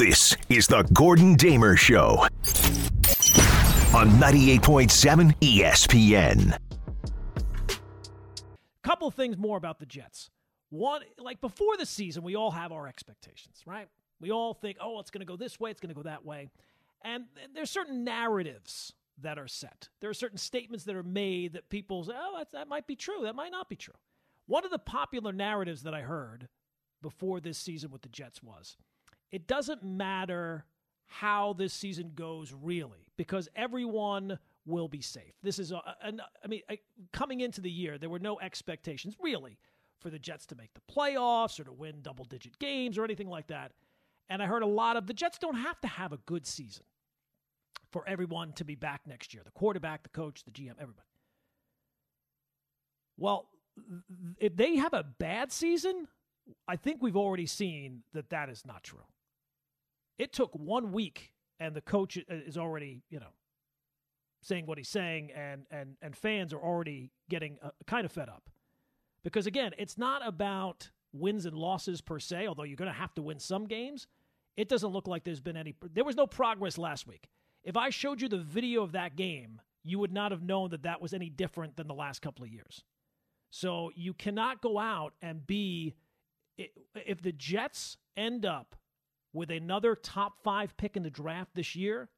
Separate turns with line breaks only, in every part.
This is the Gordon Damer Show on 98.7 ESPN.
Couple things more about the Jets. One, like before the season, we all have our expectations, right? We all think, oh, it's going to go this way, it's going to go that way. And there's certain narratives that are set. There are certain statements that are made that people say, oh, that might be true, that might not be true. One of the popular narratives that I heard before this season with the Jets was it doesn't matter how this season goes really because everyone will be safe. This is, a, a, I mean, coming into the year, there were no expectations really for the Jets to make the playoffs or to win double digit games or anything like that. And I heard a lot of the Jets don't have to have a good season for everyone to be back next year the quarterback, the coach, the GM, everybody. Well, if they have a bad season, I think we've already seen that that is not true. It took one week, and the coach is already, you know, saying what he's saying, and and and fans are already getting uh, kind of fed up, because again, it's not about wins and losses per se. Although you're going to have to win some games, it doesn't look like there's been any. There was no progress last week. If I showed you the video of that game, you would not have known that that was any different than the last couple of years. So you cannot go out and be if the Jets end up with another top five pick in the draft this year,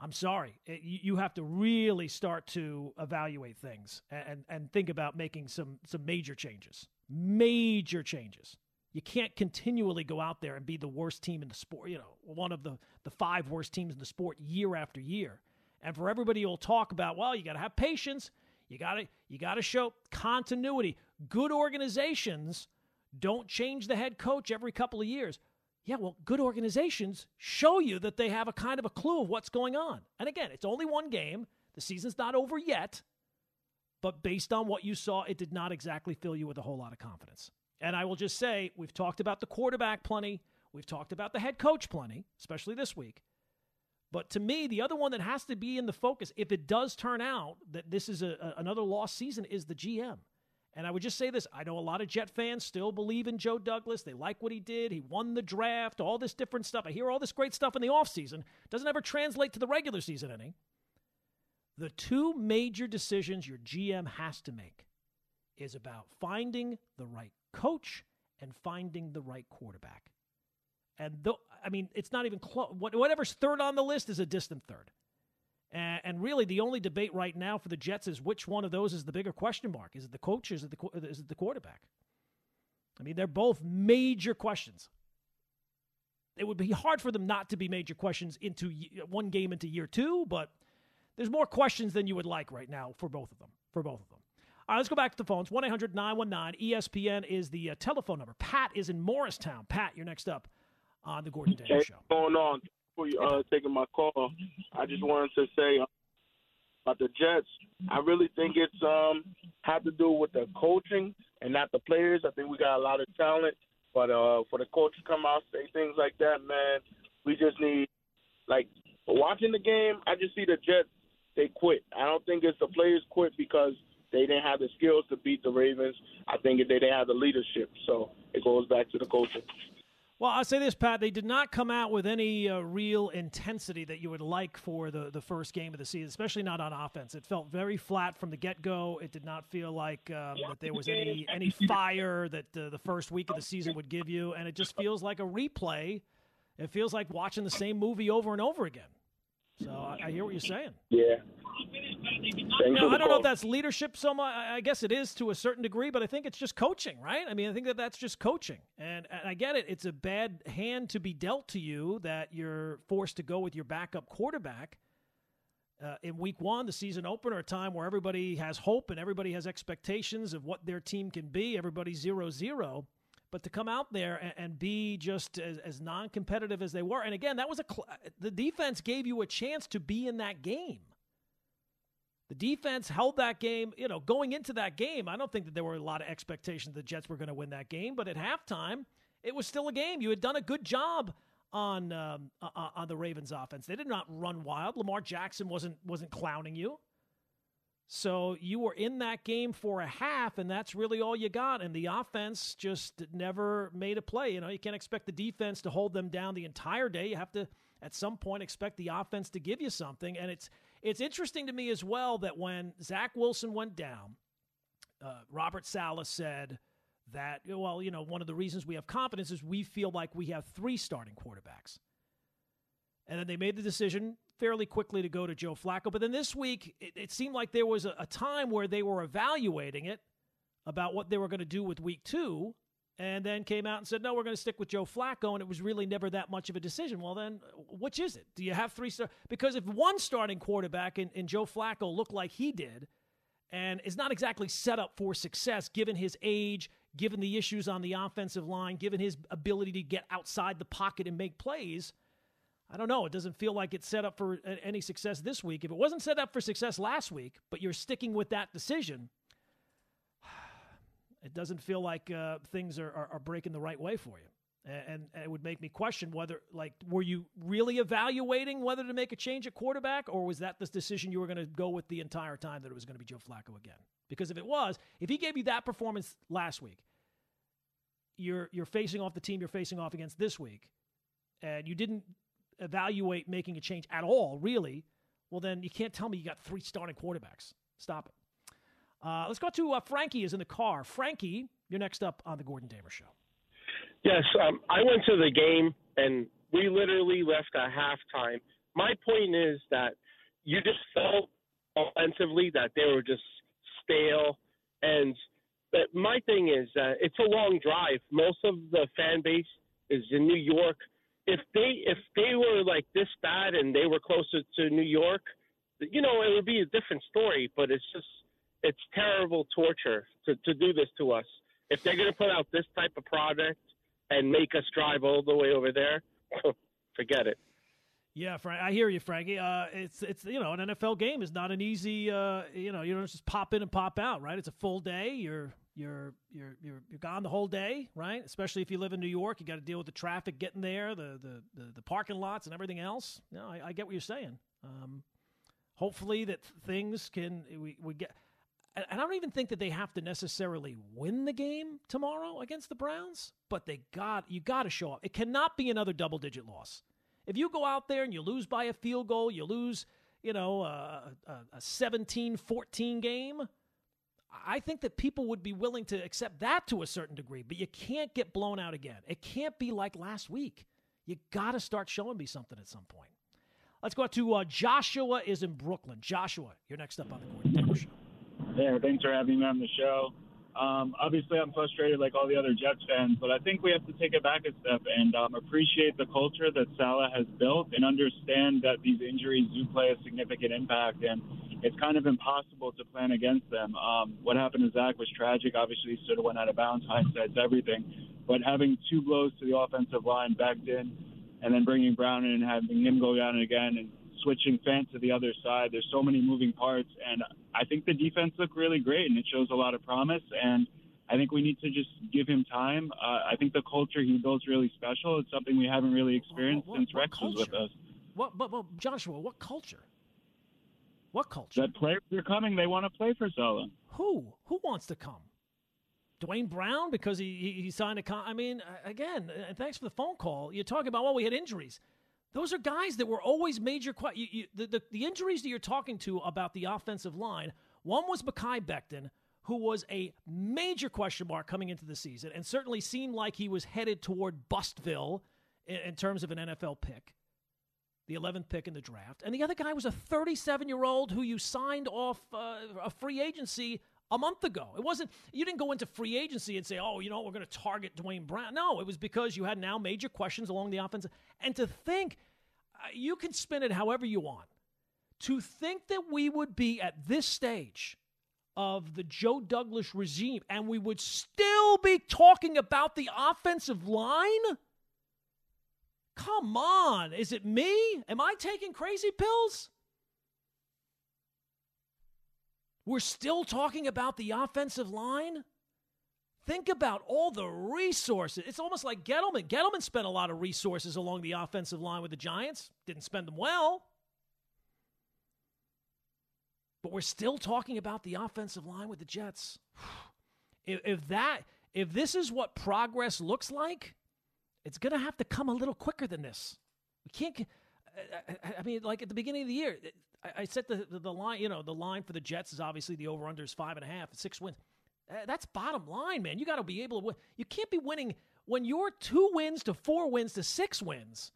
I'm sorry. Eh, it, you have to really start to evaluate things and, and think about making some, some major changes. Major changes. You can't continually go out there and be the worst team in the sport, you know, one of the, the five worst teams in the sport year after year. And for everybody who'll talk about, well, you got to have patience. You got to you got to show continuity. Good organizations don't change the head coach every couple of years. Yeah, well, good organizations show you that they have a kind of a clue of what's going on. And again, it's only one game. The season's not over yet. But based on what you saw, it did not exactly fill you with a whole lot of confidence. And I will just say, we've talked about the quarterback plenty. We've talked about the head coach plenty, especially this week. But to me, the other one that has to be in the focus, if it does turn out that this is a, a, another lost season, is the GM. And I would just say this I know a lot of Jet fans still believe in Joe Douglas. They like what he did. He won the draft, all this different stuff. I hear all this great stuff in the offseason. Doesn't ever translate to the regular season any. The two major decisions your GM has to make is about finding the right coach and finding the right quarterback. And though, I mean, it's not even close. Whatever's third on the list is a distant third. And, and, really, the only debate right now for the Jets is which one of those is the bigger question mark. Is it the coach? Is it the is it the quarterback? I mean, they're both major questions. It would be hard for them not to be major questions into one game into year two, but there's more questions than you would like right now for both of them. For both of them. All right, let's go back to the phones. 1 800 919 ESPN is the uh, telephone number. Pat is in Morristown. Pat, you're next up on the Gordon Damer Show.
What's going on? For uh, taking my call. I just wanted to say uh, about the Jets. I really think it's um had to do with the coaching and not the players. I think we got a lot of talent, but uh for the coach to come out say things like that, man, we just need like watching the game. I just see the Jets they quit. I don't think it's the players quit because they didn't have the skills to beat the Ravens. I think they didn't have the leadership. So it goes back to the coaching.
Well, I'll say this, Pat. They did not come out with any uh, real intensity that you would like for the, the first game of the season, especially not on offense. It felt very flat from the get go. It did not feel like um, that there was any any fire that uh, the first week of the season would give you, and it just feels like a replay. It feels like watching the same movie over and over again. So I, I hear what you're saying.
Yeah.
Now, I don't know if that's leadership so much. I guess it is to a certain degree, but I think it's just coaching, right? I mean, I think that that's just coaching. And, and I get it. It's a bad hand to be dealt to you that you're forced to go with your backup quarterback. Uh, in week one, the season opener, a time where everybody has hope and everybody has expectations of what their team can be. Everybody's zero zero. But to come out there and, and be just as, as non competitive as they were, and again, that was a cl- the defense gave you a chance to be in that game. The defense held that game, you know, going into that game. I don't think that there were a lot of expectations the Jets were going to win that game, but at halftime, it was still a game. You had done a good job on um, on the Ravens offense. They did not run wild. Lamar Jackson wasn't wasn't clowning you. So you were in that game for a half, and that's really all you got. And the offense just never made a play. You know, you can't expect the defense to hold them down the entire day. You have to, at some point, expect the offense to give you something. And it's it's interesting to me as well that when Zach Wilson went down, uh, Robert Saleh said that well, you know, one of the reasons we have confidence is we feel like we have three starting quarterbacks. And then they made the decision fairly quickly to go to Joe Flacco. But then this week, it, it seemed like there was a, a time where they were evaluating it about what they were going to do with week two, and then came out and said, no, we're going to stick with Joe Flacco. And it was really never that much of a decision. Well, then, which is it? Do you have three stars? Because if one starting quarterback in, in Joe Flacco looked like he did, and is not exactly set up for success given his age, given the issues on the offensive line, given his ability to get outside the pocket and make plays – I don't know. It doesn't feel like it's set up for any success this week. If it wasn't set up for success last week, but you're sticking with that decision, it doesn't feel like uh, things are, are, are, breaking the right way for you. And, and, it would make me question whether, like, were you really evaluating whether to make a change at quarterback, or was that the decision you were going to go with the entire time that it was going to be Joe Flacco again? Because if it was, if he gave you that performance last week, you're you're facing off the team you're facing off against this week, and you didn't evaluate making a change at all, really, well, then you can't tell me you got three starting quarterbacks. Stop it. Uh, let's go to uh, Frankie is in the car. Frankie, you're next up on the Gordon Damer Show.
Yes, um, I went to the game and we literally left at halftime. My point is that you just felt offensively that they were just stale. And but my thing is that it's a long drive. Most of the fan base is in New York if they if they were like this bad and they were closer to New York, you know, it would be a different story. But it's just it's terrible torture to to do this to us. If they're going to put out this type of product and make us drive all the way over there, forget it.
Yeah, Frank, I hear you, Frankie. Uh, it's it's you know an NFL game is not an easy uh, you know you don't just pop in and pop out, right? It's a full day. You're you're you're you're you're gone the whole day, right? Especially if you live in New York, you got to deal with the traffic getting there, the the the, the parking lots, and everything else. No, I, I get what you're saying. Um, hopefully that things can we we get. And I don't even think that they have to necessarily win the game tomorrow against the Browns, but they got you got to show up. It cannot be another double digit loss. If you go out there and you lose by a field goal, you lose, you know, a, a, a 17-14 game I think that people would be willing to accept that to a certain degree, but you can't get blown out again. It can't be like last week. You got to start showing me something at some point. Let's go out to uh, Joshua is in Brooklyn. Joshua, you're next up on the Gordon Damer Show.
Yeah, thanks for having me on the show. Um, obviously, I'm frustrated like all the other Jets fans, but I think we have to take it back a step and um, appreciate the culture that Saleh has built and understand that these injuries do play a significant impact. And it's kind of impossible to plan against them. Um, what happened to Zach was tragic. Obviously, he sort of went out of bounds. Hindsight's everything. But having two blows to the offensive line, backed in, and then bringing Brown in and having him go down again and switching Fant to the other side, there's so many moving parts. And I think the defense looked really great, and it shows a lot of promise. And I think we need to just give him time. Uh, I think the culture he builds really special. It's something we haven't really experienced what, what, since Rex was with us.
What, but, but Joshua, what culture? What culture?
That players are coming. They want to play for Saleh.
Who? Who wants to come? Duane Brown because he he, he signed a con. I mean, again, thanks for the phone call. You're talking about well, we had injuries. Those are guys that were always major. You, you, the, the, the injuries that you're talking to about the offensive line. One was Mekhi Becton, who was a major question mark coming into the season, and certainly seemed like he was headed toward Bustville in, in terms of an NFL pick the 11th pick in the draft. And the other guy was a 37 year old who you signed off uh, a free agency a month ago. It wasn't, you didn't go into free agency and say, oh, you know, we're going to target Duane Brown. No, it was because you had now major questions along the offense. And to think, uh, you can spin it however you want. To think that we would be at this stage of the Joe Douglas regime and we would still be talking about the offensive line Come on. Is it me? Am I taking crazy pills? We're still talking about the offensive line? Think about all the resources. It's almost like Gettleman. Gettleman spent a lot of resources along the offensive line with the Giants, didn't spend them well. but we're still talking about the offensive line with the Jets. If, that, if this is what progress looks like, it's going to have to come a little quicker than this. We can't. I, mean, like at the beginning of the year, I, set the, the, the line. You know, the line for the Jets is obviously the over under is five and a half, six wins. Uh, that's bottom line, man. You got to be able to win. You can't be winning when you're two wins to four wins to six wins.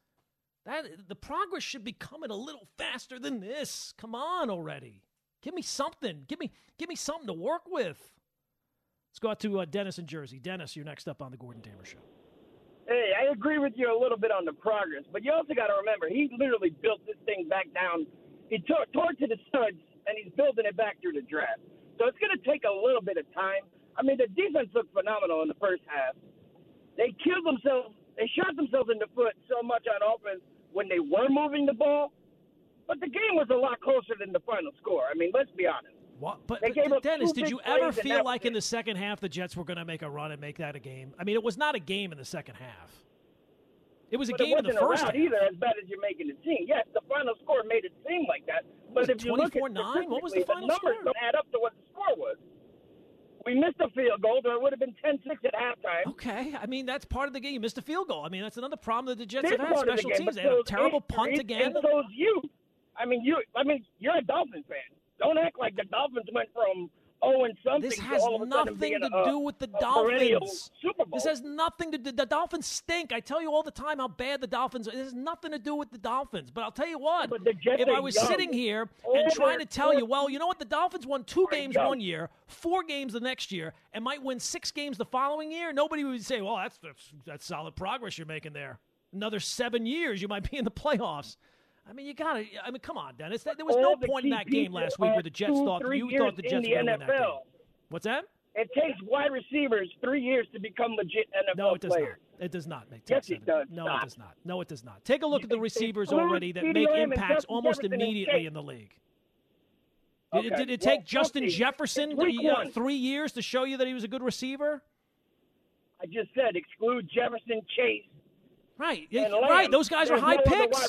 That the progress should be coming a little faster than this. Come on already. Give me something. Give me give me something to work with. Let's go out to uh, Dennis in Jersey. Dennis, you're next up on the Gordon Damer Show.
Hey, I agree with you a little bit on the progress, but you also got to remember he literally built this thing back down. He tore, tore it to the studs, and he's building it back through the draft. So it's going to take a little bit of time. I mean, the defense looked phenomenal in the first half. They killed themselves. They shot themselves in the foot so much on offense when they were moving the ball. But the game was a lot closer than the final score. I mean, let's be honest.
What? But, Dennis, did you ever feel like in the second half the Jets were going to make a run and make that a game? I mean, it was not a game in the second half. It was a
but
game in the first half.
either as bad as you're making it seem. Yes, the final score made it seem like that. But if you look at
9 what was the final
the numbers
score?
don't add up to what the score was. We missed a field goal, or it would have been 10-6 at halftime.
Okay, I mean that's part of the game. You missed a field goal. I mean that's another problem that the Jets
This
have had.
of the
Special
game,
teams. They had a terrible punt again.
And so's you. I mean, you. I mean, you're a Dolphins fan. Don't act like the Dolphins went from oh and something
This
to
has
all of a sudden
nothing to
a,
do with the Dolphins. This has nothing to do. The Dolphins stink. I tell you all the time how bad the Dolphins are. It has nothing to do with the Dolphins. But I'll tell you what.
But the Jets
if I was
young.
sitting here and trying to tell you, well, you know what? The Dolphins won two games one year, four games the next year, and might win six games the following year. Nobody would say, well, that's that's, that's solid progress you're making there. Another seven years, you might be in the playoffs. I mean, you got to. I mean, come on, Dennis. There was no
the
point in that game last week where the Jets
two,
thought
three
you thought the Jets were going to win that game.
NFL.
What's that?
It takes wide receivers three years to become legit NFL
No, it does
players.
not. It does not make
Yes,
sense.
it does.
No,
Stop.
it does not. No, it does not. Take a look at the receivers already that make impacts almost immediately in the league. Did,
Okay.
did it
Well,
take Justin
Chelsea,
Jefferson
week
uh, three years to show you that he was a good receiver?
I just said exclude Jefferson, Chase,
Right.
and
right. Those guys are high
no
picks.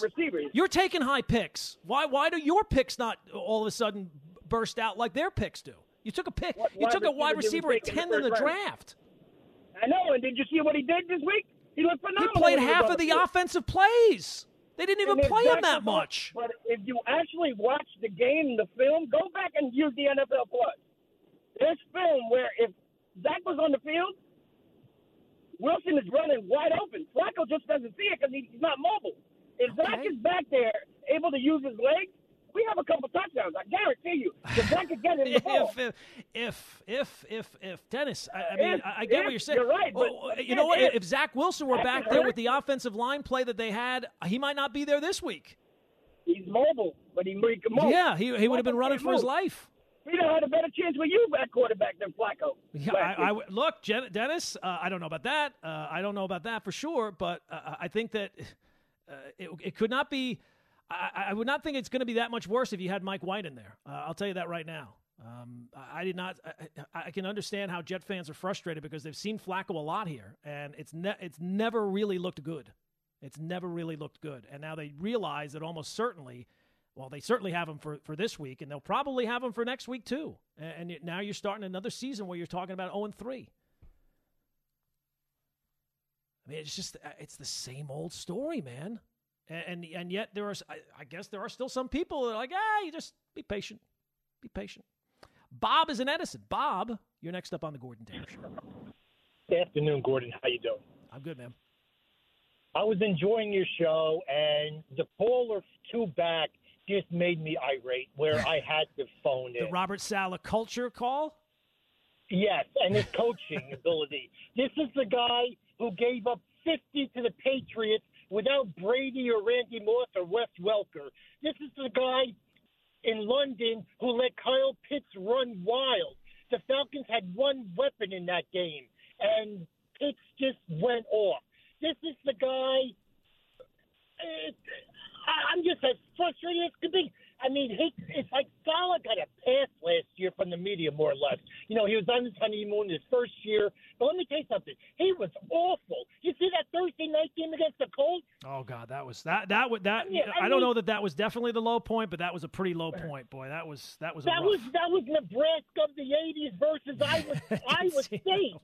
You're taking high picks. Why? Why do your picks not all of a sudden burst out like their picks do? You took a pick.
What
you took a wide
receiver did we
receiver at ten
the
in the
round?
draft.
I know. And did you see what he did this week? He looked phenomenal. He played
half of the
field.
offensive plays. They didn't even
And
play him that much.
But if you actually watch the game, the film, go back and use the NFL Plus. There's film where if Zach was on the field, Wilson is running wide open. Flacco just doesn't see it because he's not mobile. If Zach is back there, able to use his legs, we have a couple touchdowns. I guarantee you. If Zach could get him the ball.
if, if, if, if, if, Dennis, I, I mean,
If-
I, get
if,
what you're saying.
you're right, but-
Oh,
but
you know what? If,
if-
Zach Wilson were back there
hurt.
with the offensive line play that they had, he might not be there this week.
He's mobile, but he, he can move.
Yeah, he, he would have been running for his life.
Have had a better chance with you at quarterback than Flacco.
Yeah, I, I look, Jen, Dennis. Uh, I don't know about that. Uh, I don't know about that for sure, but uh, I think that uh, it, it could not be. I, I would not think it's going to be that much worse if you had Mike White in there. Uh, I'll tell you that right now. Um, I, did not. I, I- I can understand how Jet fans are frustrated because they've seen Flacco a lot here, and it's ne- it's never really looked good. It's never really looked good, and now they realize that almost certainly. Well, they certainly have him for, for this week, and they'll probably have him for next week too. And, and now you're starting another season where you're talking about 0 and 3. I mean, it's just uh, it's the same old story, man. And and, and yet there are, I, I guess, there are still some people that are like, ah, you just be patient, be patient. Bob is in Edison. Bob, you're next up on the Gordon Taylor Show.
Good afternoon, Gordon. How you doing?
I'm good, man.
I was enjoying your show, and the caller two back just made me irate, where I had to phone in. The.
Robert Saleh culture call.
Yes, and his coaching ability. This is the guy who gave up 50 to the Patriots without Brady or Randy Moss or Wes Welker. This is the guy in London who let Kyle Pitts run wild. The Falcons had one weapon in that game, and Pitts just went off. This is the guy. It, I- I'm just as frustrated as could be. I mean, he, it's like Saleh got a pass last year from the media, more or less. You know, he was on his honeymoon his first year. But let me tell you something. He was awful. You see that Thursday night game against the Colts?
Oh God, that was that that would that. I, mean, I, I don't know that that was definitely the low point, but that was a pretty low point, boy. That was that was
that
was
that was Nebraska of the '80s versus Iowa Iowa State.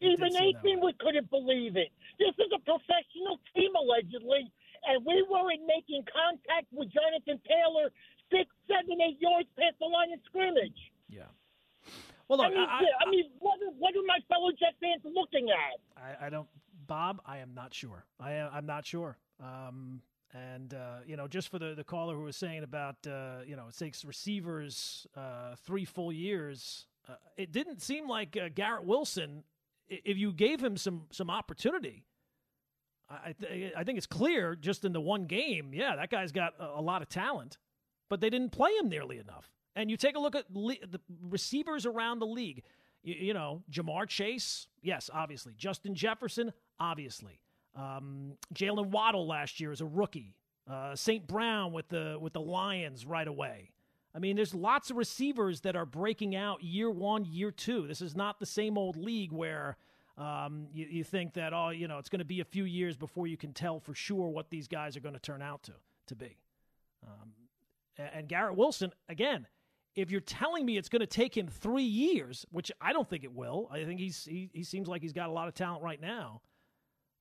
Even Aikman we couldn't believe it. This is a professional team allegedly, and we weren't making contact with Jonathan Taylor six, seven, eight yards past the line of scrimmage.
Yeah. Well, look, I
mean,
I,
I mean what, are, what are my fellow Jet fans looking at?
I, I don't, Bob. I am not sure. I am, I'm not sure. Um, and uh, you know, just for the the caller who was saying about uh, you know it takes receivers uh, three full years, uh, it didn't seem like uh, Garrett Wilson. If you gave him some some opportunity, I th- I think it's clear just in the one game. Yeah, that guy's got a, a lot of talent, but they didn't play him nearly enough. And you take a look at le- the receivers around the league. You, you, know, Ja'Marr Chase, yes, obviously. Justin Jefferson, obviously. Um, Jaylen Waddle last year as a rookie. Uh, St. Brown with the with the Lions right away. I mean, there's lots of receivers that are breaking out year one, year two. This is not the same old league where um, you, you, think that oh, you know, it's going to be a few years before you can tell for sure what these guys are going to turn out to to be. Um, and, Garrett Wilson, again, if you're telling me it's going to take him three years, which I don't think it will, I think he's he, he seems like he's got a lot of talent right now.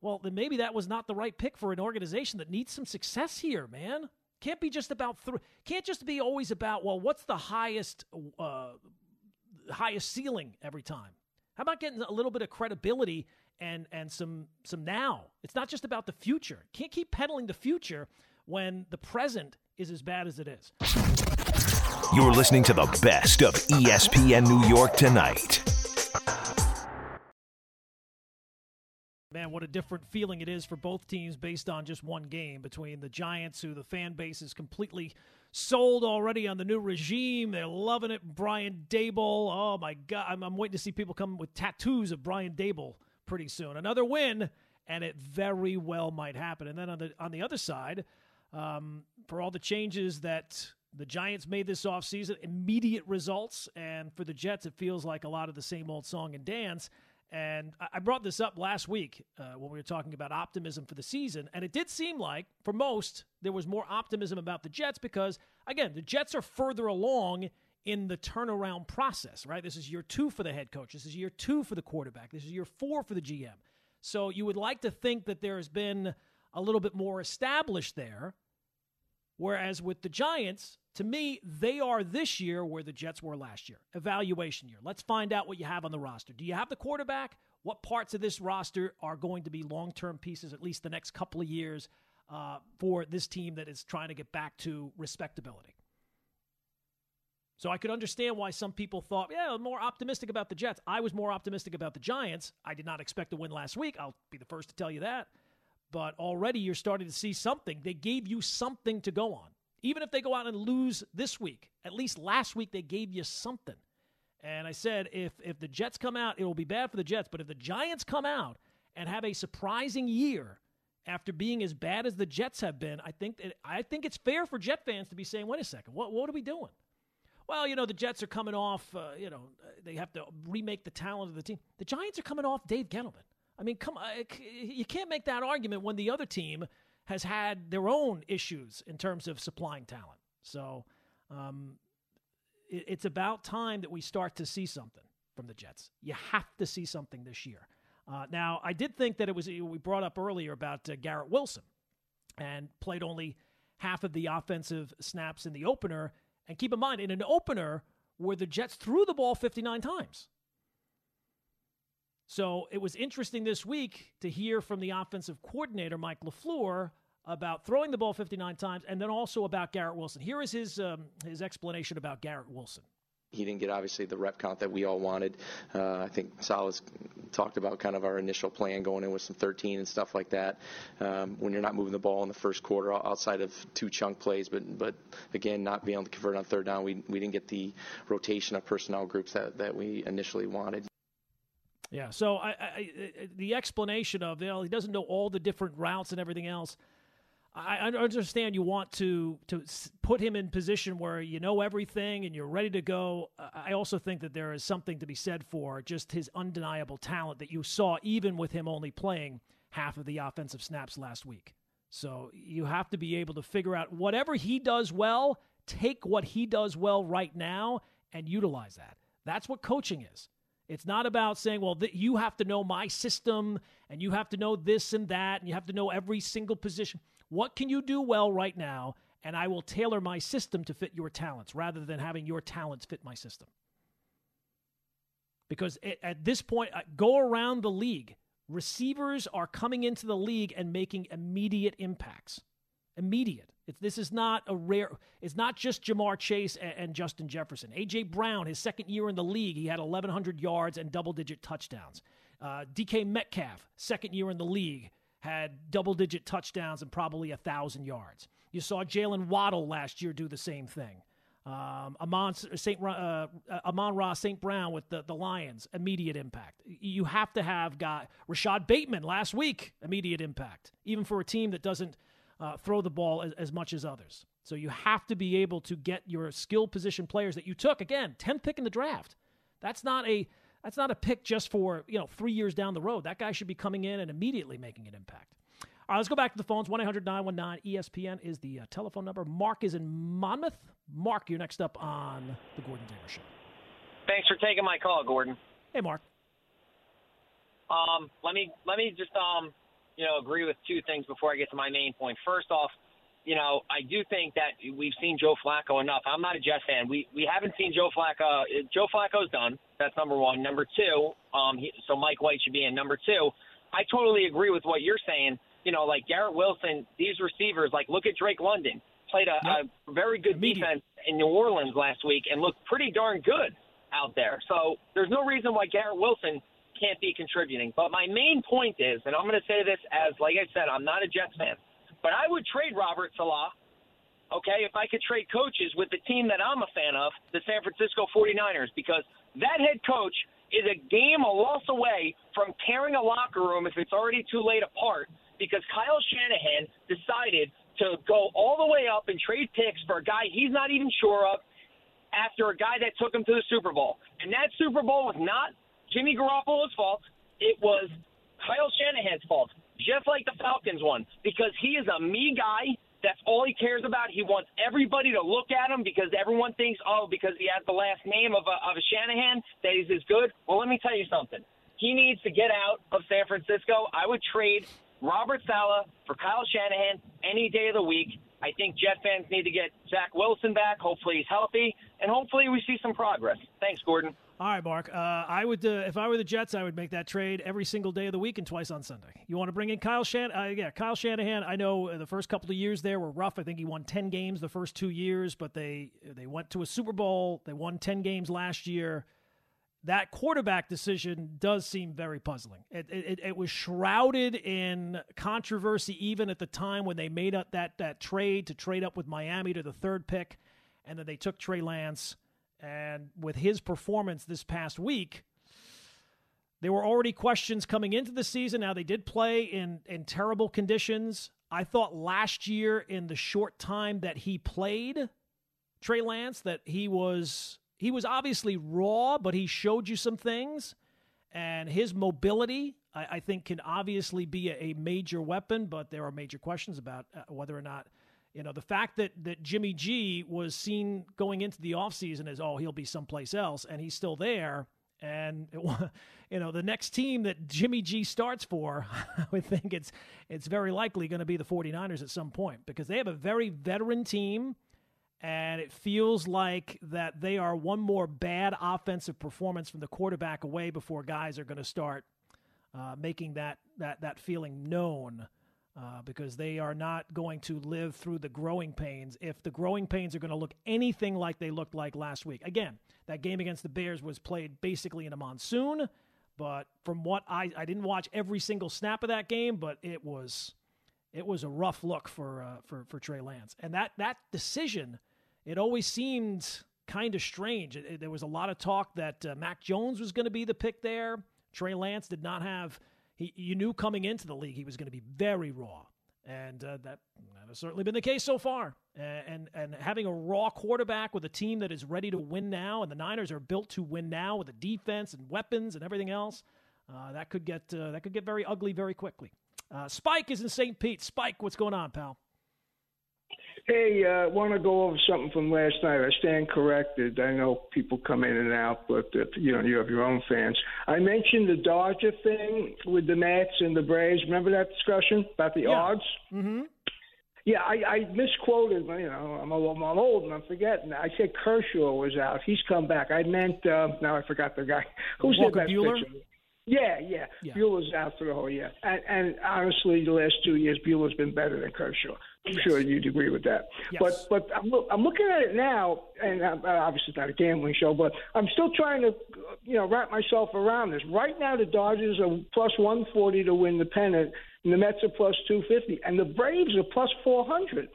Well, then maybe that was not the right pick for an organization that needs some success here, man. Can't be just about three. Can't just be always about well, what's the highest uh, highest ceiling every time? How about getting a little bit of credibility and and some some now? It's not just about the future. Can't keep peddling the future when the present is as bad as it is.
You're listening to the best of ESPN New York tonight.
Man, what a different feeling it is for both teams based on just one game between the Giants, who the fan base is completely sold already on the new regime. They're loving it. Brian Daboll. Oh, my God. I'm, I'm waiting to see people come with tattoos of Brian Daboll pretty soon. Another win, and it very well might happen. And then on the, on the other side, um, for all the changes that the Giants made this offseason, immediate results. And for the Jets, it feels like a lot of the same old song and dance. And I brought this up last week uh, when we were talking about optimism for the season. And it did seem like, for most, there was more optimism about the Jets because, again, the Jets are further along in the turnaround process, right? This is year two for the head coach. This is year two for the quarterback. This is year four for the GM. So you would like to think that there has been a little bit more established there. Whereas with the Giants, to me, they are this year where the Jets were last year. Evaluation year. Let's find out what you have on the roster. Do you have the quarterback? What parts of this roster are going to be long term pieces, at least the next couple of years, uh, for this team that is trying to get back to respectability? So I could understand why some people thought, yeah, I'm more optimistic about the Jets. I was more optimistic about the Giants. I did not expect to win last week. I'll be the first to tell you that. But already you're starting to see something. They gave you something to go on. Even if they go out and lose this week, at least last week they gave you something. And I said if if the Jets come out, it will be bad for the Jets. But if the Giants come out and have a surprising year after being as bad as the Jets have been, I think that, I think it's fair for Jet fans to be saying, "Wait a second, what what are we doing?" Well, you know the Jets are coming off. Uh, you know they have to remake the talent of the team. The Giants are coming off Dave Gettleman. I mean, come on, you can't make that argument when the other team has had their own issues in terms of supplying talent. So um, it, it's about time that we start to see something from the Jets. You have to see something this year. Uh, now, I did think that it was, we brought up earlier about uh, Garrett Wilson and played only half of the offensive snaps in the opener. And keep in mind, in an opener where the Jets threw the ball 59 times. So it was interesting this week to hear from the offensive coordinator, Mike LaFleur, about throwing the ball 59 times and then also about Garrett Wilson. Here is his, um, his explanation about Garrett Wilson.
He didn't get obviously the rep count that we all wanted. Uh, I think Saleh's talked about kind of our initial plan going in with some 13 and stuff like that. Um, when you're not moving the ball in the first quarter outside of two chunk plays, but but again not being able to convert on third down, we we didn't get the rotation of personnel groups that that we initially wanted.
Yeah. So I, I, the explanation of you know, he doesn't know all the different routes and everything else. I understand you want to to put him in position where you know everything and you're ready to go. I also think that there is something to be said for just his undeniable talent that you saw even with him only playing half of the offensive snaps last week. So you have to be able to figure out whatever he does well, take what he does well right now and utilize that. That's what coaching is. It's not about saying, well, th- you have to know my system and you have to know this and that and you have to know every single position. What can you do well right now? And I will tailor my system to fit your talents rather than having your talents fit my system. Because it, at this point, uh, go around the league. Receivers are coming into the league and making immediate impacts. Immediate. It's, this is not a rare. It's not just Ja'Marr Chase and, and Justin Jefferson. AJ Brown, his second year in the league, he had 1,100 yards and double-digit touchdowns. Uh, DK Metcalf, second year in the league, had double-digit touchdowns and probably a thousand yards. You saw Jaylen Waddle last year do the same thing. Um, Amon Saint uh, Amon-Ra St. Brown with the, the Lions, immediate impact. You have to have got Rashod Bateman last week, immediate impact, even for a team that doesn't uh, throw the ball as, as much as others. So you have to be able to get your skill position players that you took again, 10th pick in the draft. That's not a that's not a pick just for you know three years down the road. That guy should be coming in and immediately making an impact. All right, let's go back to the phones. 1 800 919 ESPN is the uh, telephone number. Mark is in Monmouth. Mark, you're next up on the Gordon Damer Show.
Thanks for taking my call, Gordon.
Hey, Mark.
Um, let me let me just um, you know, agree with two things before I get to my main point. First off, you know, I do think that we've seen Joe Flacco enough. I'm not a Jets fan. We we haven't seen Joe Flacco. Joe Flacco's done. That's number one. Number two, um, he, so Mike White should be in. Number two, I totally agree with what you're saying. You know, like Garrett Wilson, these receivers, like look at Drake London, played a, yep. a very good Immediate. defense in New Orleans last week and looked pretty darn good out there. So there's no reason why Garrett Wilson can't be contributing. But my main point is, and I'm going to say this as, like I said, I'm not a Jets fan, but I would trade Robert Saleh, okay, if I could trade coaches with the team that I'm a fan of, the San Francisco 49ers, because that head coach is a game, a loss away from tearing a locker room if it's already too late apart because Kyle Shanahan decided to go all the way up and trade picks for a guy he's not even sure of after a guy that took him to the Super Bowl. And that Super Bowl was not Jimmy Garoppolo's fault. It was Kyle Shanahan's fault, just like the Falcons one, because he is a me guy. That's all he cares about. He wants everybody to look at him because everyone thinks, oh, because he has the last name of a, of a Shanahan, that he's as good. Well, let me tell you something. He needs to get out of San Francisco. I would trade Robert Saleh for Kyle Shanahan any day of the week. I think Jet fans need to get Zach Wilson back. Hopefully he's healthy, and hopefully we see some progress. Thanks, Gordon.
All right, Mark. Uh, I would, uh, if I were the Jets, I would make that trade every single day of the week and twice on Sunday. You want to bring in Kyle Shanahan? Uh, yeah, Kyle Shanahan. I know the first couple of years there were rough. I think he won ten games the first two years, but they they went to a Super Bowl. They won ten games last year. That quarterback decision does seem very puzzling. It, it, it was shrouded in controversy even at the time when they made up that that trade to trade up with Miami to the third pick, and then they took Trey Lance and with his performance this past week, there were already questions coming into the season. Now they did play in in terrible conditions. I thought last year in the short time that he played Trey Lance that he was he was obviously raw, but he showed you some things. And his mobility, I, I think, can obviously be a, a, major weapon, but there are major questions about uh, whether or not you know, the fact that, that Jimmy G was seen going into the offseason as, oh, he'll be someplace else, and he's still there. And, it, you know, the next team that Jimmy G starts for, I would think it's, it's very likely going to be the 49ers at some point because they have a very veteran team. And it feels like that they are one more bad offensive performance from the quarterback away before guys are going to start uh, making that, that, that feeling known uh, because they are not going to live through the growing pains if the growing pains are going to look anything like they looked like last week. Again, that game against the Bears was played basically in a monsoon, but from what I I didn't watch every single snap of that game, but it was it was a rough look for uh, for for Trey Lance. And that that decision, it always seemed kind of strange. It, it, there was a lot of talk that uh, Mac Jones was going to be the pick there. Trey Lance did not have he, you knew coming into the league he was going to be very raw, and uh, that, that, has certainly been the case so far. And, and having a raw quarterback with a team that is ready to win now, and the Niners are built to win now with a defense and weapons and everything else, uh, that could get uh, that could get very ugly very quickly. Uh, Spike is in St. Pete. Spike, what's going on, pal?
Hey, uh, want to go over something from last night. I stand corrected. I know people come in and out, but if, you know you have your own fans. I mentioned the Dodger thing with the Mets and the Braves. Remember that discussion about the
Yeah.
odds?
Mm-hmm.
Yeah, I, I misquoted. You know, I'm, a, I'm old and I'm forgetting. I said Kershaw was out. He's come back. I meant uh, now I forgot the guy. Who's
Walker
their best
Buehler?
pitcher? Yeah, yeah.
Yeah.
Buehler's out for the whole year. And, and honestly, the last two years, Buehler's been better than Kershaw. I'm
Yes.
sure you'd agree with that.
Yes.
But but I'm, look, I'm looking at it now, and uh, obviously it's not a gambling show, but I'm still trying to, you know, wrap myself around this. Right now, the Dodgers are plus 140 to win the pennant, and the Mets are plus 250, and the Braves are plus 400.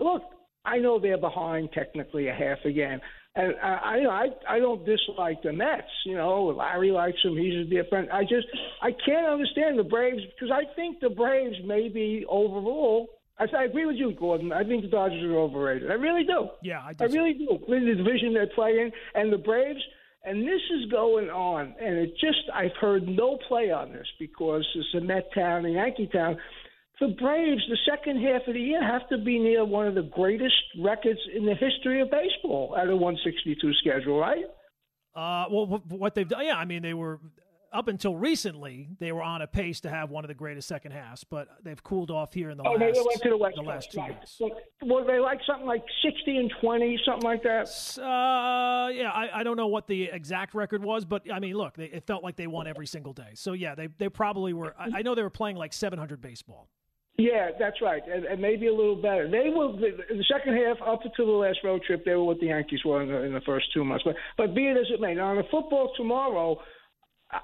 Look, I know they're behind technically a half a game. And I, I, you know, I, I don't dislike the Mets. You know, Larry likes them. He's a dear friend. I just, I can't understand the Braves because I think the Braves maybe overall. I, I agree with you, Gordon. I think the Dodgers are overrated. I really do.
Yeah, I, do
I really do. With the division they're playing and the Braves, and this is going on, and it just I've heard no play on this because it's a Met town and Yankee town. The Braves, the second half of the year, have to be near one of the greatest records in the history of baseball at a 162 schedule, right?
Uh, well, what they've done, yeah, I mean, they were up until recently they were on a pace to have one of the greatest second halves, but they've cooled off here in the
oh,
last
they went to the West
the last two
right. So, were they like something like 60 and 20, something like that?
Uh, yeah, I, I don't know what the exact record was, but I mean, look, they, it felt like they won every single day. So yeah, they they probably were. I, I know they were playing like 700 baseball.
Yeah, that's right, and, and maybe a little better. They were in the second half up to the last road trip. They were what the Yankees were in the, in the first two months. But but be it as it may, now on the football tomorrow,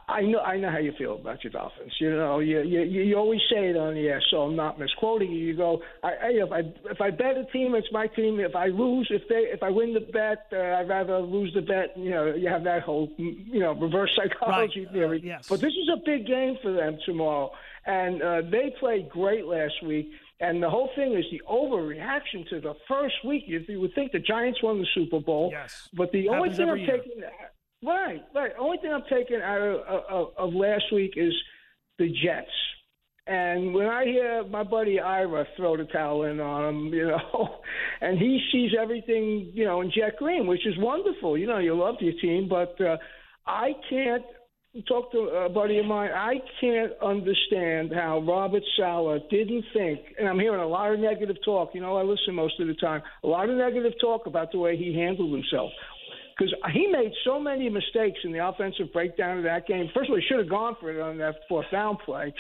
I- know I know how you feel about your Dolphins. You know, you you you always say it on the air, so I'm not misquoting you. You go, I, I if I if I bet a team, it's my team. If I lose, if they if I win the bet, uh, I'd rather lose the bet. You know, you have that whole you know reverse psychology
Right.
theory.
Uh, yes.
But this is a big game for them tomorrow, and uh, they played great last week. And the whole thing is the overreaction to the first week. You, you would think the Giants won the Super Bowl,
Yes.
but the only
Happens
thing I'm
year.
taking, right, right, only thing I'm taking out of, of, of last week is the Jets. And when I hear my buddy Ira throw the towel in on him, you know, and he sees everything, you know, in Jet Green, which is wonderful. You know, you love your team, but uh, I can't talk to a buddy of mine. I can't understand how Robert Saleh didn't think, and I'm hearing a lot of negative talk. You know, I listen most of the time. A lot of negative talk about the way he handled himself. Because he made so many mistakes in the offensive breakdown of that game. First of all, he should have gone for it on that fourth down play.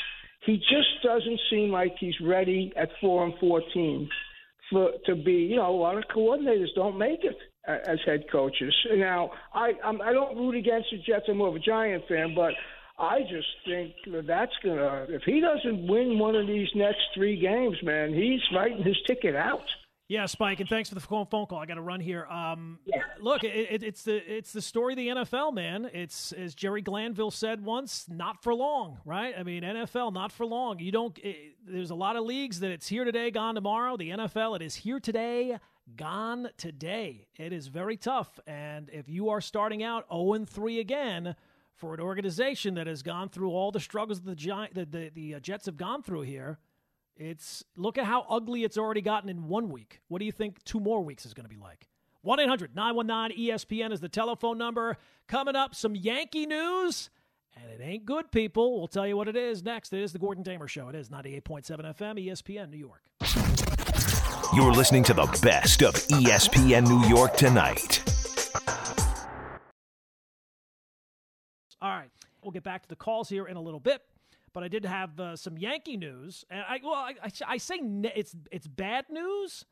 He just doesn't seem like he's ready at four and fourteen for to be. You know, a lot of coordinators don't make it as head coaches. Now, I I'm, I don't root against the Jets. I'm more of a Giant fan, but I just think that that's gonna. If he doesn't win one of these next three games, man, he's writing his ticket out.
Yeah, Spike, and thanks for the phone call. I got to run here. Um, Look, it, it, it's the it's the story of the NFL, man. It's as Jerry Glanville said once, not for long, right? I mean, NFL, not for long. You don't. It, there's a lot of leagues that it's here today, gone tomorrow. The NFL, it is here today, gone today. It is very tough, and if you are starting out 0 and 3 again for an organization that has gone through all the struggles the Giant, the the, the uh, Jets have gone through here. It's look at how ugly it's already gotten in one week. What do you think two more weeks is going to be like? 1 800 919 ESPN is the telephone number. Coming up, some Yankee news. And it ain't good, people. We'll tell you what it is next. It is the Gordon Damer Show. It is 98.7 FM, ESPN, New York.
You're listening to the best of ESPN New York tonight.
All right, we'll get back to the calls here in a little bit, but I did have uh, some Yankee news, and I well, I, I, I say ne- it's it's bad news,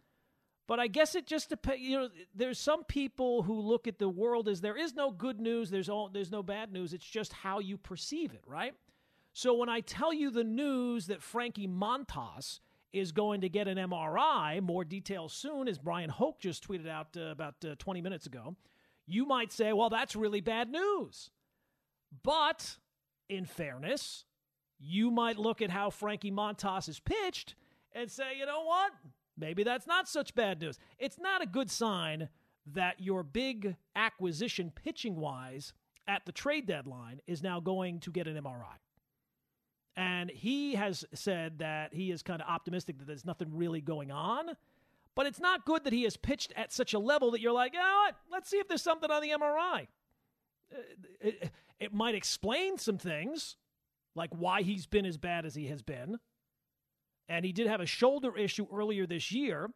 but I guess it just depends. You know, there's some people who look at the world as there is no good news, there's all there's no bad news. It's just how you perceive it, right? So when I tell you the news that Frankie Montas is going to get an MRI, more details soon, as Bryan Hoch just tweeted out uh, about uh, 20 minutes ago, you might say, well, that's really bad news. But in fairness, you might look at how Frankie Montas is pitched and say, you know what? Maybe that's not such bad news. It's not a good sign that your big acquisition pitching wise at the trade deadline is now going to get an MRI. And he has said that he is kind of optimistic that there's nothing really going on. But it's not good that he has pitched at such a level that you're like, you know what? Let's see if there's something on the MRI. Uh, it, it might explain some things, like why he's been as bad as he has been. And he did have a shoulder issue earlier this year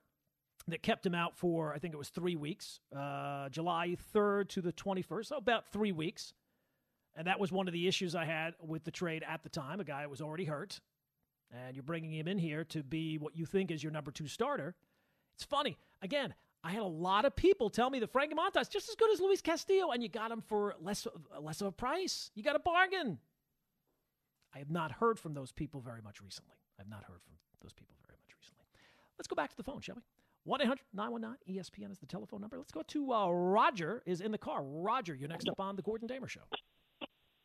that kept him out for, I think it was three weeks, uh, July 3rd to the 21st, so about three weeks. And that was one of the issues I had with the trade at the time. A guy was already hurt, and you're bringing him in here to be what you think is your number two starter. It's funny. Again, I had a lot of people tell me that Frankie Montas just as good as Luis Castillo, and you got him for less less of a price. You got a bargain. I have not heard from those people very much recently. I've not heard from those people very much recently. Let's go back to the phone, shall we? 1 800 919 ESPN is the telephone number. Let's go to uh, Roger is in the car. Roger, you're next up on the Gordon Damer Show.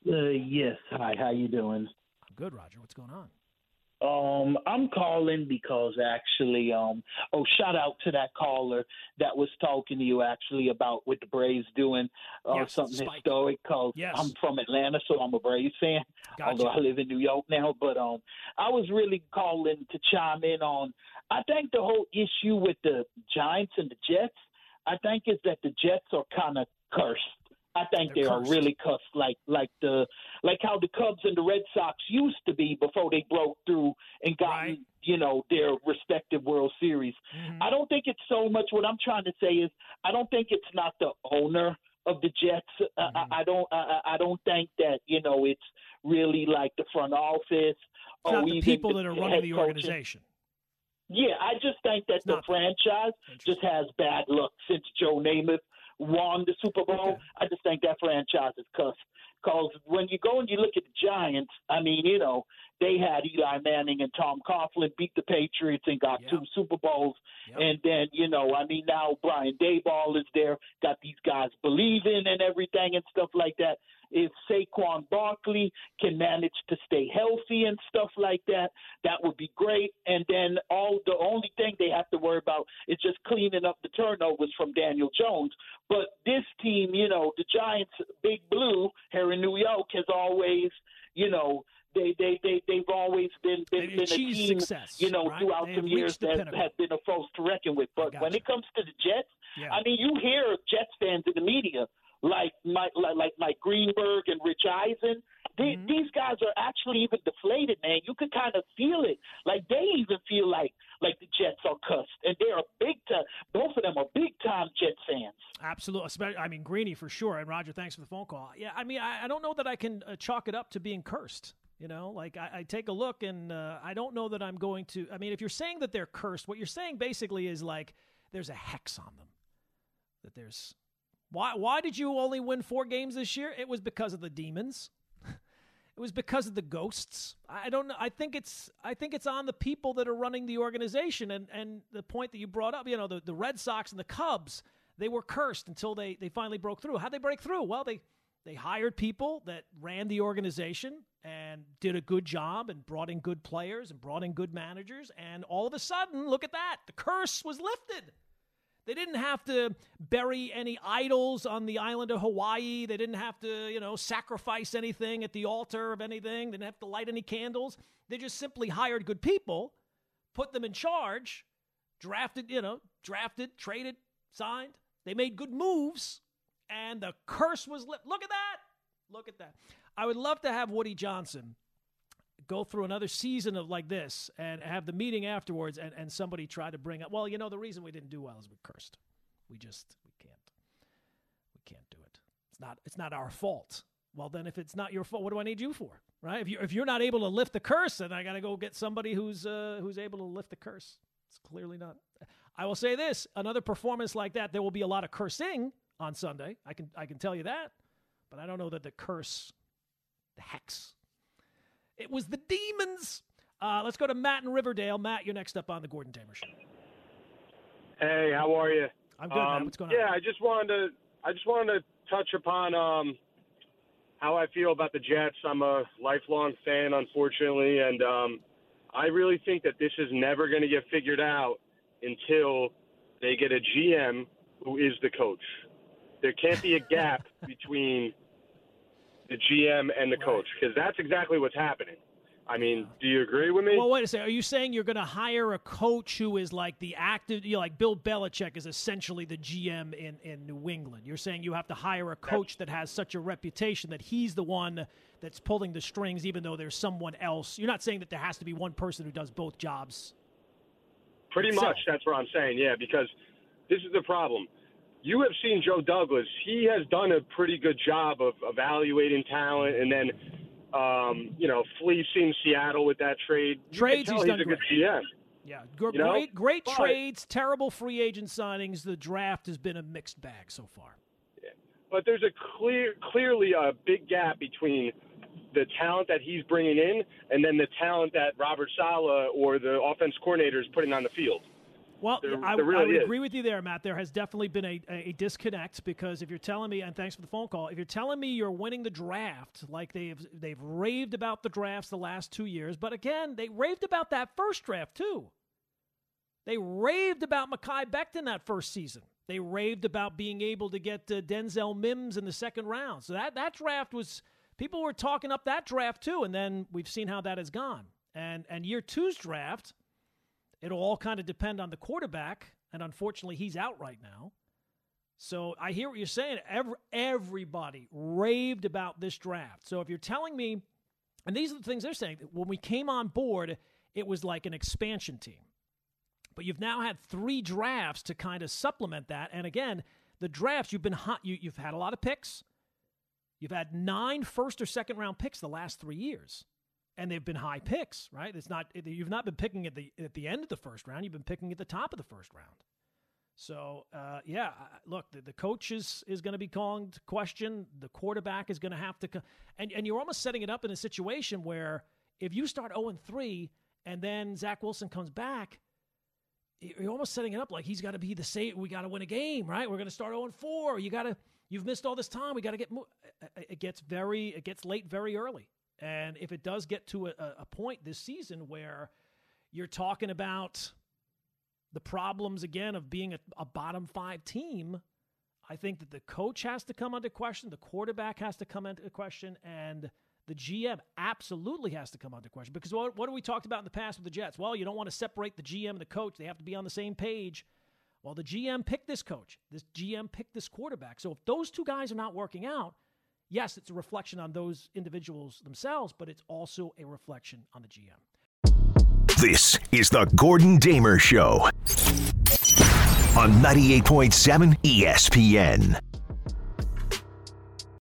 Uh, yes. Hi. How you doing?
I'm good, Roger. What's going on?
Um, I'm calling because actually, um, oh, shout out to that caller that was talking to you actually about what the Braves doing or uh, yes, something Spike. historic. Cause yes. I'm from Atlanta, so I'm a Braves fan. Gotcha. Although I live in New York now, but um, I was really calling to chime in on. I think the whole issue with the Giants and the Jets, I think is that the Jets are kind of cursed I think They're they are really cussed, like like the like how the Cubs and the Red Sox used to be before they broke through and got right. you know their respective World Series. Mm-hmm. I don't think it's so much. What I'm trying to say is, I don't think it's not the owner of the Jets. Mm-hmm. I, I don't. I, I don't think that you know it's really like the front office
it's or the people the that are running the organization.
Yeah, I just think that it's the franchise just has bad luck since Joe Namath won the Super Bowl. Okay. I just think that franchise is cussed. Because when you go and you look at the Giants, I mean, you know, they had Eli Manning and Tom Coughlin beat the Patriots and got yep. two Super Bowls. Yep. And then, you know, I mean, now Brian Daboll is there, got these guys believing and everything and stuff like that if Saquon Barkley can manage to stay healthy and stuff like that, that would be great. And then all the only thing they have to worry about is just cleaning up the turnovers from Daniel Jones. But this team, you know, the Giants, Big Blue here in New York, has always, you know, they they they they've always been been, been a team,
success,
you know,
right?
throughout some years that pinnacle. has been a force to reckon with. But when it comes to the Jets, yeah. I mean, you hear Jets fans in the media like Mike, like Mike Greenberg and Rich Eisen. They, mm-hmm. These guys are actually even deflated, man. You can kind of feel it. Like they even feel like like the Jets are cussed, and they're a big time. Both of them are big time Jets fans.
Absolutely. I mean, Greeny for sure. And Roger, thanks for the phone call. Yeah, I mean, I, I don't know that I can uh, chalk it up to being cursed. You know, like I, I take a look, and uh, I don't know that I'm going to. I mean, if you're saying that they're cursed, what you're saying basically is like there's a hex on them. That there's why, why did you only win four games this year? It was because of the demons. it was because of the ghosts. I don't know. I think it's I think it's on the people that are running the organization. And and the point that you brought up, you know, the, the Red Sox and the Cubs, they were cursed until they, they finally broke through. How'd they break through? Well, they they hired people that ran the organization and did a good job and brought in good players and brought in good managers. And all of a sudden, look at that. The curse was lifted. They didn't have to bury any idols on the island of Hawaii. They didn't have to, you know, sacrifice anything at the altar of anything. They didn't have to light any candles. They just simply hired good people, put them in charge, drafted, you know, drafted, traded, signed. They made good moves, and the curse was lifted. Look at that. Look at that. I would love to have Woody Johnson go through another season of like this and have the meeting afterwards and, and somebody try to bring up well you know the reason we didn't do well is we cursed. We just we can't we can't do it. It's not it's not our fault. Well then if it's not your fault what do i need you for right? If you if you're not able to lift the curse then i got to go get somebody who's uh, who's able to lift the curse. It's clearly not i will say this another performance like that there will be a lot of cursing on sunday. I can i can tell you that but i don't know that the curse the hex it was the demons. Uh, let's go to Matt in Riverdale. Matt, you're next up on the Gordon Damer Show.
Hey, how are you?
I'm good. Um, What's going
on? Yeah, I just wanted to. I just wanted to touch upon um, how I feel about the Jets. I'm a lifelong fan, unfortunately, and um, I really think that this is never going to get figured out until they get a GM who is the coach. There can't be a gap between the GM and the coach because that's exactly what's happening. I mean, do you agree with me?
Well, wait a second. Are you saying you're going to hire a coach who is like the active, you know, like Bill Belichick is essentially the GM in, in New England? You're saying you have to hire a coach that has such a reputation that he's the one that's pulling the strings, even though there's someone else. You're not saying that there has to be one person who does both jobs.
Pretty
itself.
much. That's what I'm saying. Yeah, because this is the problem. You have seen Joe Douglas. He has done a pretty good job of evaluating talent and then, um, you know, fleecing Seattle with that trade.
Trades, he's
he's
done
a good
great.
GM.
Yeah, gr-
You know?
great, great
But-
trades, terrible free agent signings. The draft has been a mixed bag so far. Yeah.
but there's a clear, clearly a big gap between the talent that he's bringing in and then the talent that Robert Saleh or the offense coordinator is putting on the field.
Well,
There-
I,
there really
I would
is.
agree with you there, Matt. There has definitely been a, a disconnect because if you're telling me, and thanks for the phone call, if you're telling me you're winning the draft, like they've they've raved about the drafts the last two years, but again, they raved about that first draft too. They raved about Mekhi Becton that first season. They raved about being able to get uh, Denzel Mims in the second round. So that that draft was people were talking up that draft too, and then we've seen how that has gone. And and year two's draft it'll all kind of depend on the quarterback, and unfortunately, he's out right now. So I hear what you're saying. Every, everybody raved about this draft. So if you're telling me, and these are the things they're saying, when we came on board, it was like an expansion team. But you've now had three drafts to kind of supplement that. And again, the drafts you've been hot. You, you've had a lot of picks. You've had nine first or second round picks the last three years and they've been high picks, right? It's not you've not been picking at the at the end of the first round. You've been picking at the top of the first round. So uh, yeah, look, the, the coach is is going to be calling to question. The quarterback is going to have to, co- and and you're almost setting it up in a situation where if you start zero and three, and then Zach Wilson comes back, you're almost setting it up like he's got to be the same. We got to win a game, right? We're going to start zero and four. You got to. You've missed all this time. We got to get. Mo- it gets very. It gets late very early. And if it does get to a, a point this season where you're talking about the problems again of being a, a bottom five team, I think that the coach has to come under question, the quarterback has to come into question, and the GM absolutely has to come under question. Because what, what we talked about in the past with the Jets? Well, you don't want to separate the GM and the coach, they have to be on the same page. Well, the GM picked this coach, this GM picked this quarterback. So if those two guys are not working out, yes, it's a reflection on those individuals themselves, but it's also a reflection on the GM.
This is the Gordon Damer Show on 98.7 ESPN.